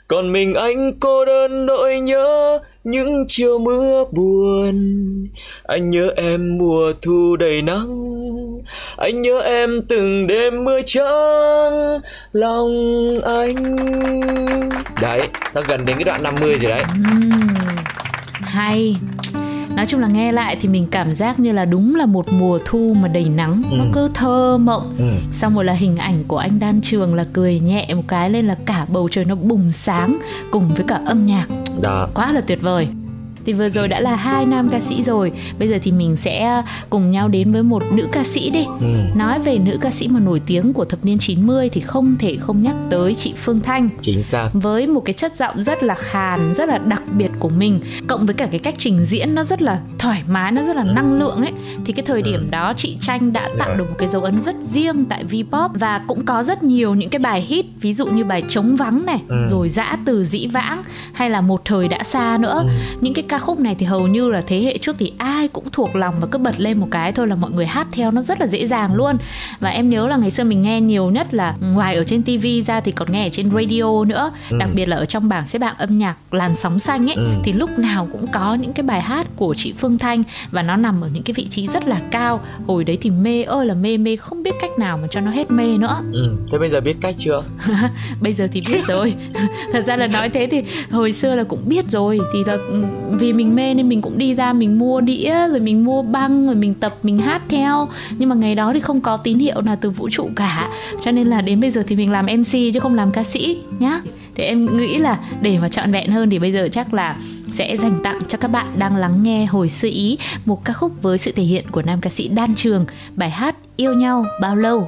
Còn mình anh cô đơn nỗi nhớ Những chiều mưa buồn. Anh nhớ em mùa thu đầy nắng Anh nhớ em từng đêm mưa trắng Lòng anh. Đấy, nó gần đến cái đoạn 50 rồi đấy. Ừm, hay. Nói chung là nghe lại thì mình cảm giác như là đúng là một mùa thu mà đầy nắng nó Ừ. cứ thơ mộng. Ừ. xong rồi là hình ảnh của anh đan trường là cười nhẹ một cái lên là cả bầu trời nó bùng sáng cùng với cả âm nhạc. Đó, quá là tuyệt vời thì vừa rồi đã là hai nam ca sĩ rồi bây giờ thì mình sẽ cùng nhau đến với một nữ ca sĩ đi ừ. nói về nữ ca sĩ mà nổi tiếng của thập niên 90 thì không thể không nhắc tới chị Phương Thanh chính xác với một cái chất giọng rất là khàn rất là đặc biệt của mình cộng với cả cái cách trình diễn nó rất là thoải mái nó rất là năng lượng ấy thì cái thời điểm ừ. đó chị Tranh đã tạo được một cái dấu ấn rất riêng tại V-pop và cũng có rất nhiều những cái bài hit ví dụ như bài trống vắng này ừ. rồi dã từ dĩ vãng hay là một thời đã xa nữa ừ. những cái ca khúc này thì hầu như là thế hệ trước thì ai cũng thuộc lòng và cứ bật lên một cái thôi là mọi người hát theo nó rất là dễ dàng luôn và em nhớ là ngày xưa mình nghe nhiều nhất là ngoài ở trên TV ra thì còn nghe ở trên radio nữa ừ. đặc biệt là ở trong bảng xếp hạng âm nhạc làn sóng xanh ấy ừ. thì lúc nào cũng có những cái bài hát của chị Phương Thanh và nó nằm ở những cái vị trí rất là cao hồi đấy thì mê ơi là mê mê không biết cách nào mà cho nó hết mê nữa ừ. thế bây giờ biết cách chưa bây giờ thì biết rồi thật ra là nói thế thì hồi xưa là cũng biết rồi thì là ừ, vì mình mê nên mình cũng đi ra, mình mua đĩa, rồi mình mua băng, rồi mình tập, mình hát theo. Nhưng mà ngày đó thì không có tín hiệu nào từ vũ trụ cả. Cho nên là đến bây giờ thì mình làm mc chứ không làm ca sĩ nhá. Thì em nghĩ là để mà trọn vẹn hơn thì bây giờ chắc là sẽ dành tặng cho các bạn đang lắng nghe hồi xưa ý, một ca khúc với sự thể hiện của nam ca sĩ Đan Trường. Bài hát yêu nhau bao lâu?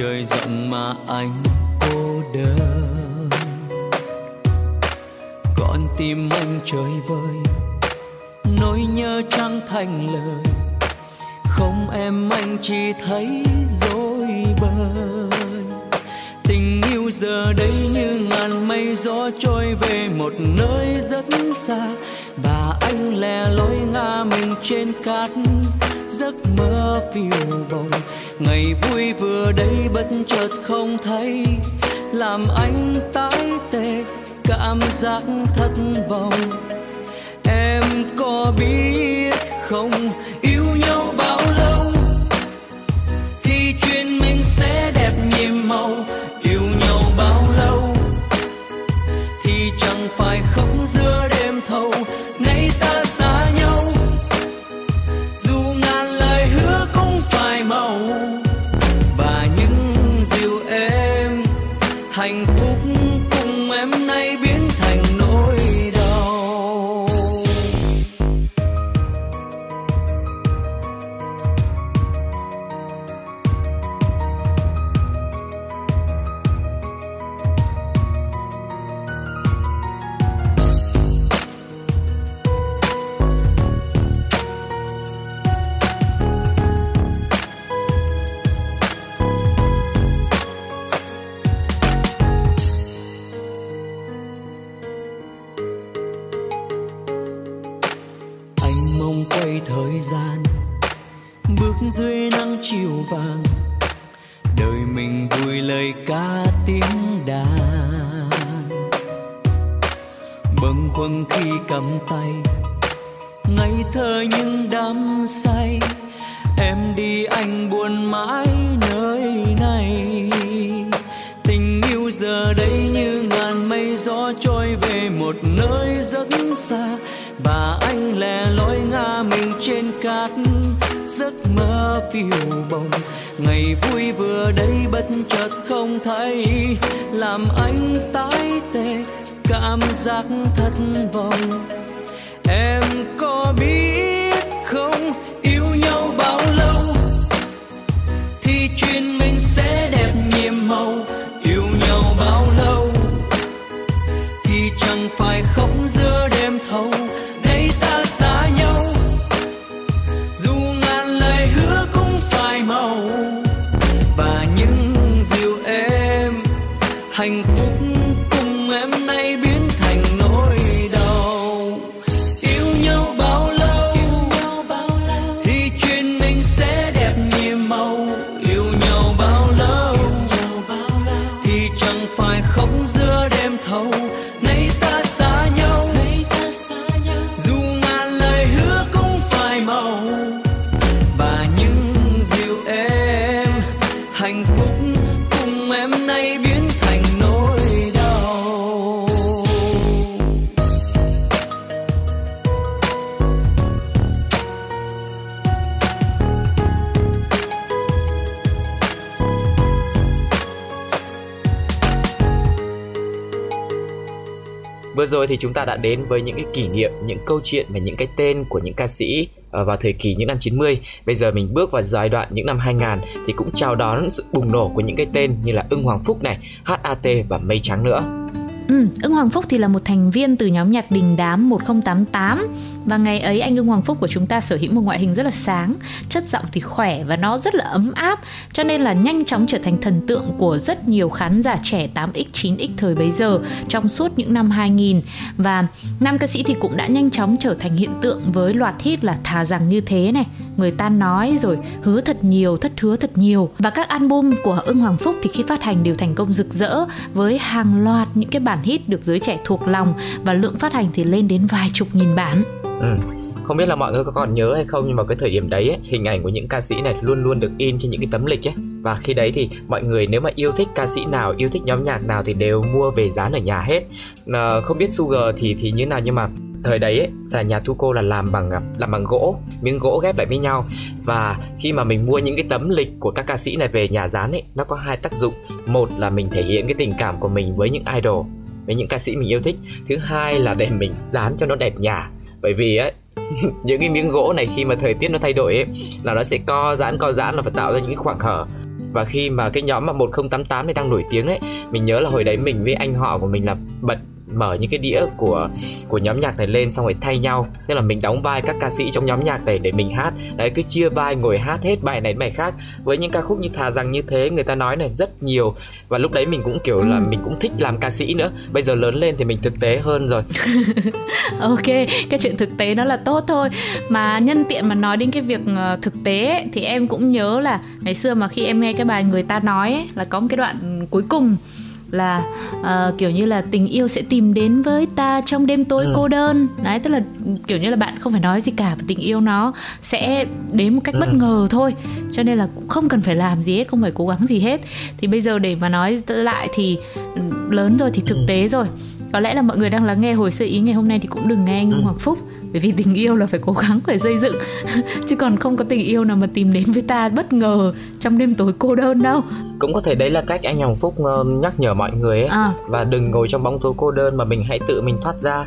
trời rộng mà anh cô đơn. Con tim anh chơi vơi, nỗi nhớ chẳng thành lời. Không em anh chỉ thấy dối bời. Tình yêu giờ đây như ngàn mây gió trôi về một nơi rất xa. Và anh lẻ loi ngả mình trên cát giấc mơ phiêu bồng. Ngày vui vừa đây bất chợt không thấy, làm anh tái tê cảm giác thất vọng. Em có biết không? hạnh phúc chúng ta đã đến với những cái kỷ niệm, những câu chuyện và những cái tên của những ca sĩ ờ, vào thời kỳ những năm 90. Bây giờ mình bước vào giai đoạn những năm 2000 thì cũng chào đón sự bùng nổ của những cái tên như là Ưng Hoàng Phúc này, HAT và Mây Trắng nữa. Ừ, Ưng Hoàng Phúc thì là một thành viên từ nhóm nhạc đình đám 1088 và ngày ấy anh Ưng Hoàng Phúc của chúng ta sở hữu một ngoại hình rất là sáng, chất giọng thì khỏe và nó rất là ấm áp. Cho nên là nhanh chóng trở thành thần tượng của rất nhiều khán giả trẻ 8X 9X thời bấy giờ trong suốt những năm 2000 và nam ca sĩ thì cũng đã nhanh chóng trở thành hiện tượng với loạt hit là thà rằng như thế này, người ta nói rồi hứa thật nhiều, thất hứa thật nhiều. Và các album của Ưng Hoàng Phúc thì khi phát hành đều thành công rực rỡ với hàng loạt những cái bản hit được giới trẻ thuộc lòng và lượng phát hành thì lên đến vài chục nghìn bản. Ừ. Không biết là mọi người có còn nhớ hay không nhưng mà cái thời điểm đấy ấy, hình ảnh của những ca sĩ này luôn luôn được in trên những cái tấm lịch ấy và khi đấy thì mọi người nếu mà yêu thích ca sĩ nào yêu thích nhóm nhạc nào thì đều mua về dán ở nhà hết à, không biết Sugar thì thì như nào nhưng mà thời đấy ấy, là nhà thu cô là làm bằng làm bằng gỗ miếng gỗ ghép lại với nhau và khi mà mình mua những cái tấm lịch của các ca sĩ này về nhà dán ấy nó có hai tác dụng một là mình thể hiện cái tình cảm của mình với những idol với những ca sĩ mình yêu thích. Thứ hai là để mình dán cho nó đẹp nhà. Bởi vì ấy, những cái miếng gỗ này khi mà thời tiết nó thay đổi ấy, là nó sẽ co giãn co giãn là phải tạo ra những cái khoảng hở. Và khi mà cái nhóm mà 1088 này đang nổi tiếng ấy, mình nhớ là hồi đấy mình với anh họ của mình là bật mở những cái đĩa của của nhóm nhạc này lên xong rồi thay nhau. Tức là mình đóng vai các ca sĩ trong nhóm nhạc này để mình hát. Đấy cứ chia vai ngồi hát hết bài này bài khác. Với những ca khúc như thà rằng như thế người ta nói này rất nhiều. Và lúc đấy mình cũng kiểu là ừ. mình cũng thích làm ca sĩ nữa. Bây giờ lớn lên thì mình thực tế hơn rồi. Ok cái chuyện thực tế nó là tốt thôi. Mà nhân tiện mà nói đến cái việc ờ, thực tế thì em cũng nhớ là ngày xưa mà khi em nghe cái bài người ta nói ấy, là có một cái đoạn cuối cùng là uh, kiểu như là tình yêu sẽ tìm đến với ta trong đêm tối ừ. cô đơn đấy tức là kiểu như là bạn không phải nói gì cả và tình yêu nó sẽ đến một cách ừ. bất ngờ thôi cho nên là cũng không cần phải làm gì hết không phải cố gắng gì hết thì bây giờ để mà nói lại thì ừ, lớn rồi thì thực ừ. tế rồi có lẽ là mọi người đang lắng nghe hồi sơ ý ngày hôm nay thì cũng đừng nghe anh ừ. Hoàng Phúc bởi vì tình yêu là phải cố gắng phải xây dựng chứ còn không có tình yêu nào mà tìm đến với ta bất ngờ trong đêm tối cô đơn đâu cũng có thể đấy là cách anh Hồng Phúc ờ, nhắc nhở mọi người ấy à. và đừng ngồi trong bóng tối cô đơn mà mình hãy tự mình thoát ra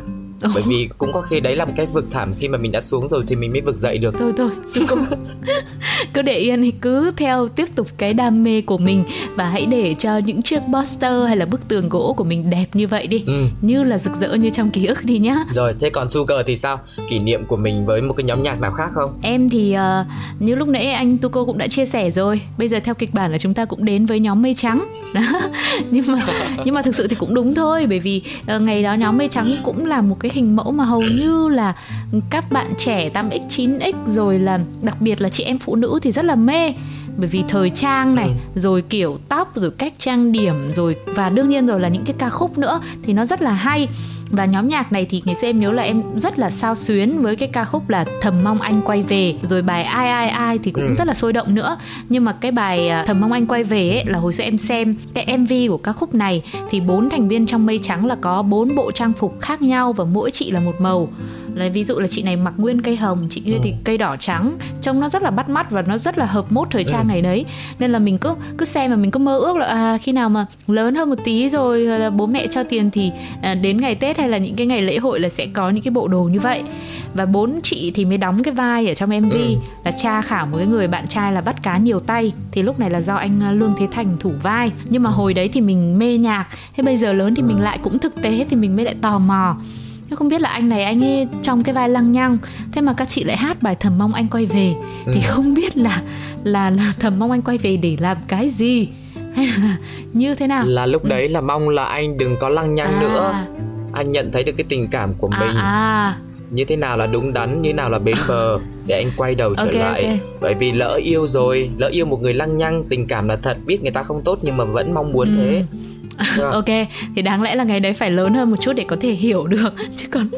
bởi vì cũng có khi đấy là một cái vực thẳm khi mà mình đã xuống rồi thì mình mới vực dậy được. Thôi thôi cứ cứ để yên thì cứ theo tiếp tục cái đam mê của mình và hãy để cho những chiếc poster hay là bức tường gỗ của mình đẹp như vậy đi. Ừ. như là rực rỡ như trong ký ức đi nhá. Rồi thế còn Sugar thì sao? Kỷ niệm của mình với một cái nhóm nhạc nào khác không? Em thì uh, như lúc nãy anh Tuko cũng đã chia sẻ rồi bây giờ theo kịch bản là chúng ta cũng đến với nhóm mây trắng. Nhưng mà nhưng mà thực sự thì cũng đúng thôi bởi vì uh, ngày đó nhóm mây trắng cũng là một cái hình mẫu mà hầu như là các bạn trẻ 8x 9x rồi là đặc biệt là chị em phụ nữ thì rất là mê bởi vì thời trang này ừ. rồi kiểu tóc rồi cách trang điểm rồi và đương nhiên rồi là những cái ca khúc nữa thì nó rất là hay và nhóm nhạc này thì ngày xưa em nhớ là em rất là sao xuyến với cái ca khúc là thầm mong anh quay về rồi bài ai ai ai thì cũng ừ. rất là sôi động nữa nhưng mà cái bài à, thầm mong anh quay về ấy là hồi xưa em xem cái mv của ca khúc này thì bốn thành viên trong mây trắng là có bốn bộ trang phục khác nhau và mỗi chị là một màu là ví dụ là chị này mặc nguyên cây hồng chị kia thì ừ. cây đỏ trắng trông nó rất là bắt mắt và nó rất là hợp mốt thời trang ừ. ngày đấy nên là mình cứ cứ xem và mình cứ mơ ước là à, khi nào mà lớn hơn một tí rồi là bố mẹ cho tiền thì à, đến ngày tết hay là những cái ngày lễ hội là sẽ có những cái bộ đồ như vậy. Và bốn chị thì mới đóng cái vai ở trong mv ừ. là cha khảo một cái người bạn trai là bắt cá nhiều tay. Thì lúc này là do anh à, lương thế thành thủ vai. Nhưng mà hồi đấy thì mình mê nhạc. Thế bây giờ lớn thì mình lại cũng thực tế thì mình mới lại tò mò. Nhưng không biết là anh này anh ấy trong cái vai lăng nhăng. Thế mà các chị lại hát bài thầm mong anh quay về. Ừ. thì không biết là là là thầm mong anh quay về để làm cái gì? Hay là như thế nào? Là lúc ừ. đấy là mong là anh đừng có lăng nhăng à. nữa anh nhận thấy được cái tình cảm của à, mình. à. như thế nào là đúng đắn như thế nào là bến bờ? Để anh quay đầu trở okay, lại. okay. bởi vì lỡ yêu rồi lỡ yêu một người lăng nhăng tình cảm là thật biết người ta không tốt nhưng mà vẫn mong muốn ừ. thế. Ok thì đáng lẽ là ngày đấy phải lớn hơn một chút để có thể hiểu được. Chứ còn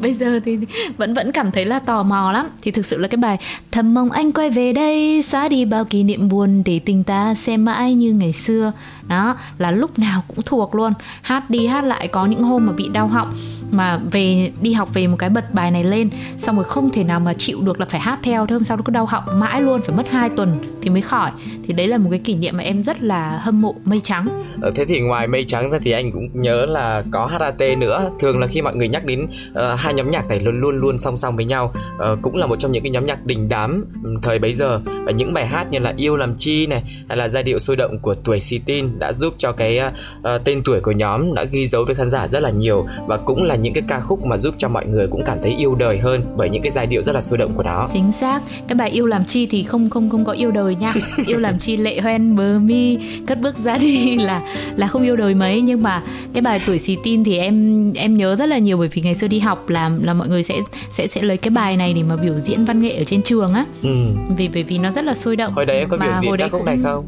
bây giờ thì vẫn vẫn cảm thấy là tò mò lắm. Thì thực sự là cái bài thầm mong anh quay về đây xóa đi bao kỷ niệm buồn để tình ta xem mãi như ngày xưa đó là lúc nào cũng thuộc luôn. Hát đi hát lại có những hôm mà bị đau họng mà về đi học về một cái bật bài này lên xong rồi không thể nào mà chịu được là phải hát theo thế hôm sau nó cứ đau họng mãi luôn phải mất 2 tuần thì mới khỏi. Thì đấy là một cái kỷ niệm mà em rất là hâm mộ mây trắng. Ờ, thế thì ngoài mây trắng ra thì anh cũng nhớ là có HAT nữa. Thường là khi mọi người nhắc đến uh, hai nhóm nhạc này luôn luôn luôn song song với nhau uh, cũng là một trong những cái nhóm nhạc đình đám ừ, thời bấy giờ. Và những bài hát như là yêu làm chi này hay là giai điệu sôi động của tuổi si tin đã giúp cho cái uh, tên tuổi của nhóm đã ghi dấu với khán giả rất là nhiều và cũng là những cái ca khúc mà giúp cho mọi người cũng cảm thấy yêu đời hơn bởi những cái giai điệu rất là sôi động của nó. Chính xác. Cái bài yêu làm chi thì không không không có yêu đời nha. Yêu làm chi lệ hoen bờ mi cất bước ra đi là là không yêu đời mấy. Nhưng mà cái bài tuổi xì tin thì em em nhớ rất là nhiều bởi vì ngày xưa đi học là là mọi người sẽ sẽ sẽ lấy cái bài này để mà biểu diễn văn nghệ ở trên trường á. Ừ. vì bởi vì nó rất là sôi động. Hồi đấy em có biểu diễn ca khúc cũng... này không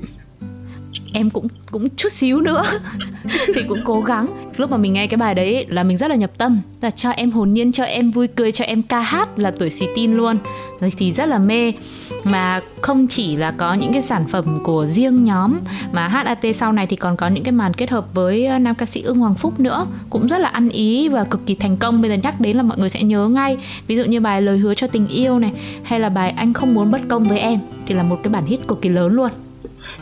em cũng cũng chút xíu nữa. Thì cũng cố gắng. Lúc mà mình nghe cái bài đấy là mình rất là nhập tâm. Là cho em hồn nhiên, cho em vui cười, cho em ca hát là tuổi xì tin luôn. Thì rất là mê. Mà không chỉ là có những cái sản phẩm của riêng nhóm mà HAT sau này thì còn có những cái màn kết hợp với ờ, nam ca sĩ Ưng Hoàng Phúc nữa. Cũng rất là ăn ý và cực kỳ thành công. Bây giờ nhắc đến là mọi người sẽ nhớ ngay. Ví dụ như bài lời hứa cho tình yêu này, hay là bài anh không muốn bất công với em, thì là một cái bản hit cực kỳ lớn luôn.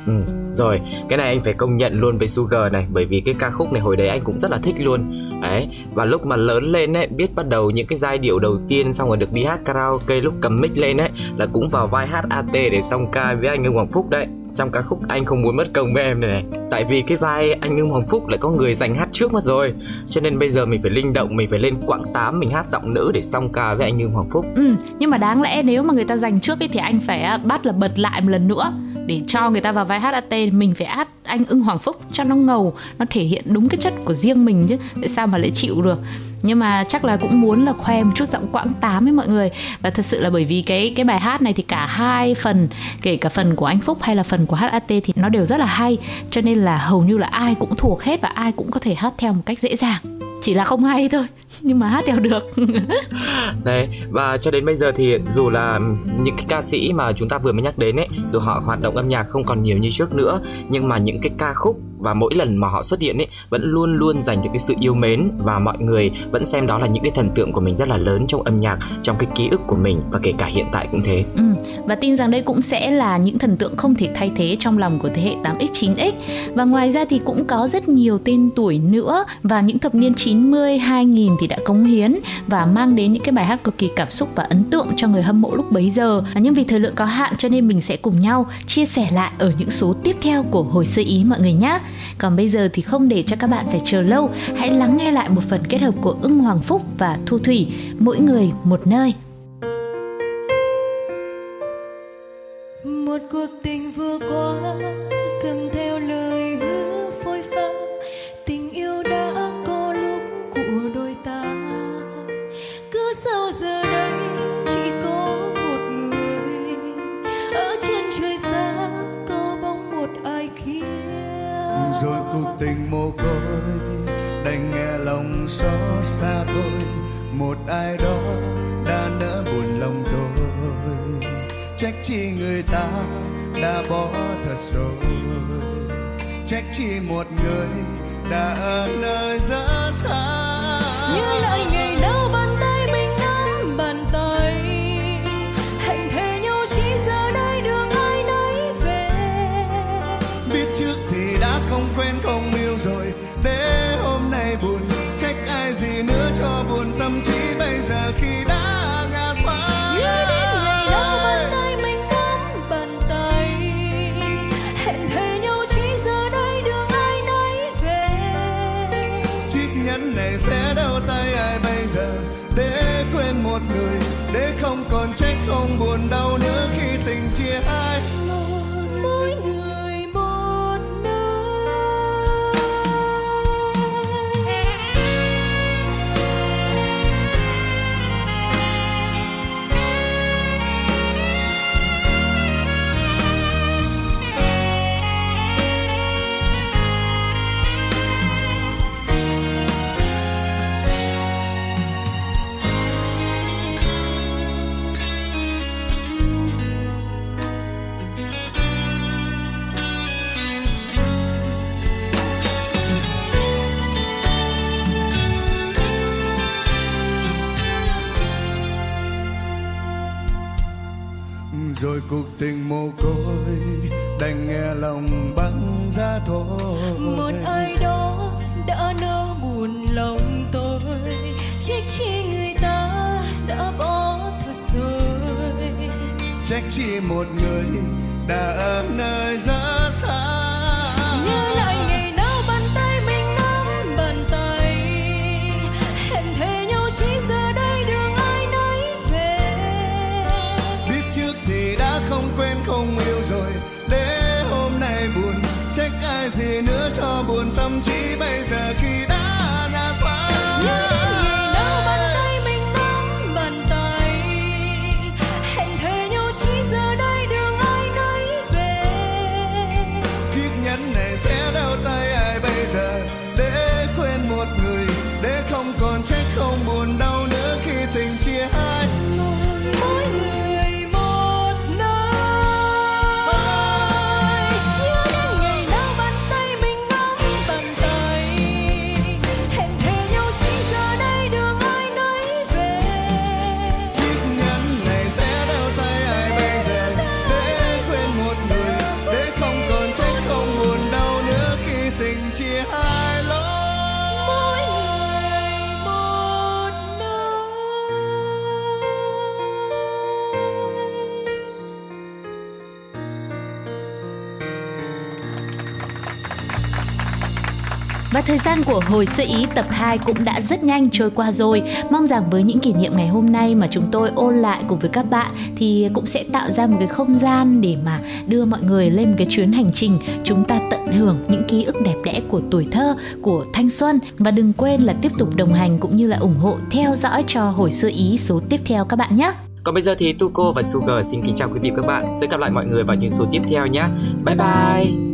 Ừ, rồi cái này anh phải công nhận luôn với Sugar này bởi vì cái ca khúc này hồi đấy anh cũng rất là thích luôn. Đấy và lúc mà lớn lên ấy biết bắt đầu những cái giai điệu đầu tiên xong rồi được đi hát karaoke lúc cầm mic lên ấy là cũng vào vai hát AT để song ca với anh Ngân Hoàng Phúc đấy. Trong ca khúc anh không muốn mất công với em này này tại vì cái vai anh Ngưng Hoàng Phúc lại có người giành hát trước mất rồi. Cho nên bây giờ mình phải linh động mình phải lên quãng 8 mình hát giọng nữ để song ca với anh Ngưng Hoàng Phúc. Ừ nhưng mà đáng lẽ nếu mà người ta giành trước ấy thì anh phải à, bắt là bật lại một lần nữa để cho người ta vào vai HAT mình phải hát anh ưng hoàng phúc cho nó ngầu, nó thể hiện đúng cái chất của riêng mình chứ. Tại sao mà lại chịu được? Nhưng mà chắc là cũng muốn là khoe một chút giọng quãng tám với mọi người. Và thật sự là bởi vì cái cái bài hát này thì cả hai phần, kể cả phần của anh Phúc hay là phần của HAT thì nó đều rất là hay. Cho nên là hầu như là ai cũng thuộc hết và ai cũng có thể hát theo một cách dễ dàng chỉ là không hay thôi, nhưng mà hát đều được. Đấy và cho đến bây giờ thì dù là những cái ca sĩ mà chúng ta vừa mới nhắc đến ấy, dù họ hoạt động âm nhạc không còn nhiều như trước nữa, nhưng mà những cái ca khúc và mỗi lần mà họ xuất hiện ấy vẫn luôn luôn dành được cái sự yêu mến và mọi người vẫn xem đó là những cái thần tượng của mình rất là lớn trong âm nhạc trong cái ký ức của mình và kể cả hiện tại cũng thế. Ừ, và tin rằng đây cũng sẽ là những thần tượng không thể thay thế trong lòng của thế hệ 8X 9X và ngoài ra thì cũng có rất nhiều tên tuổi nữa và những thập niên 90 2000 thì đã cống hiến và mang đến những cái bài hát cực kỳ cảm xúc và ấn tượng cho người hâm mộ lúc bấy giờ. Nhưng vì thời lượng có hạn cho nên mình sẽ cùng nhau chia sẻ lại ở những số tiếp theo của hồi sơ ý mọi người nhé. Còn bây giờ thì không để cho các bạn phải chờ lâu, hãy lắng nghe lại một phần kết hợp của Ưng Hoàng Phúc và Thu Thủy, mỗi người một nơi. Một cuộc tình vừa qua côi đành nghe lòng xót xa tôi. Một ai đó đã nỡ buồn lòng tôi. Trách chi người ta đã bỏ thật rồi. Trách chi một người đã ở nơi rất xa không buồn đau cuộc tình mồ côi đành nghe lòng băng ra thôi. Một ai đó đã nỡ buồn lòng tôi trách chi người ta đã bỏ thật rồi. Trách chi một người đã ở nơi rất xa thời gian của hồi sơ ý tập 2 cũng đã rất nhanh trôi qua rồi. Mong rằng với những kỷ niệm ngày hôm nay mà chúng tôi ôn lại cùng với các bạn thì cũng sẽ tạo ra một cái không gian để mà đưa mọi người lên một cái chuyến hành trình chúng ta tận hưởng những ký ức đẹp đẽ của tuổi thơ, của thanh xuân và đừng quên là tiếp tục đồng hành cũng như là ủng hộ theo dõi cho hồi sơ ý số tiếp theo các bạn nhé. Còn bây giờ thì Tuko và Sugar xin kính chào quý vị và các bạn. Sẽ gặp lại mọi người vào những số tiếp theo nhé. Bye bye.